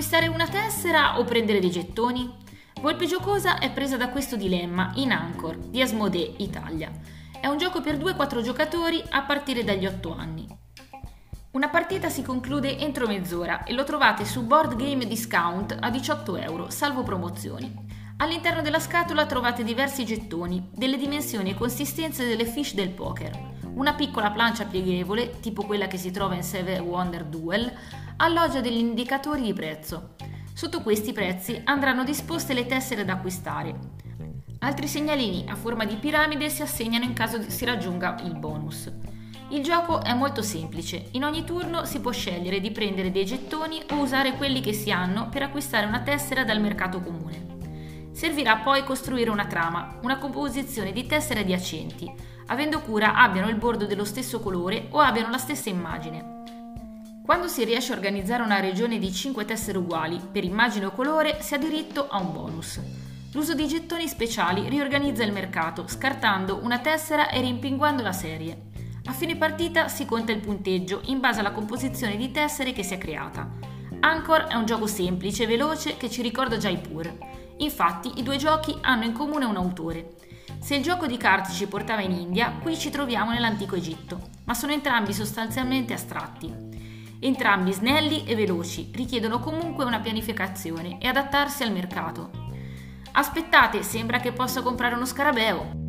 Acquistare una tessera o prendere dei gettoni? Volpe Giocosa è presa da questo dilemma in Anchor di Asmodee Italia. È un gioco per 2-4 giocatori a partire dagli 8 anni. Una partita si conclude entro mezz'ora e lo trovate su Board Game Discount a 18 euro, salvo promozioni. All'interno della scatola trovate diversi gettoni, delle dimensioni e consistenze delle fish del poker, una piccola plancia pieghevole, tipo quella che si trova in Seven Wonder Duel, alloggia degli indicatori di prezzo. Sotto questi prezzi andranno disposte le tessere da acquistare. Altri segnalini a forma di piramide si assegnano in caso si raggiunga il bonus. Il gioco è molto semplice, in ogni turno si può scegliere di prendere dei gettoni o usare quelli che si hanno per acquistare una tessera dal mercato comune. Servirà poi costruire una trama, una composizione di tessere adiacenti, avendo cura abbiano il bordo dello stesso colore o abbiano la stessa immagine. Quando si riesce a organizzare una regione di 5 tessere uguali, per immagine o colore, si ha diritto a un bonus. L'uso di gettoni speciali riorganizza il mercato, scartando una tessera e rimpinguando la serie. A fine partita si conta il punteggio in base alla composizione di tessere che si è creata. Anchor è un gioco semplice e veloce che ci ricorda Jaipur. Infatti i due giochi hanno in comune un autore. Se il gioco di carte ci portava in India, qui ci troviamo nell'antico Egitto, ma sono entrambi sostanzialmente astratti. Entrambi snelli e veloci, richiedono comunque una pianificazione e adattarsi al mercato. Aspettate, sembra che possa comprare uno scarabeo.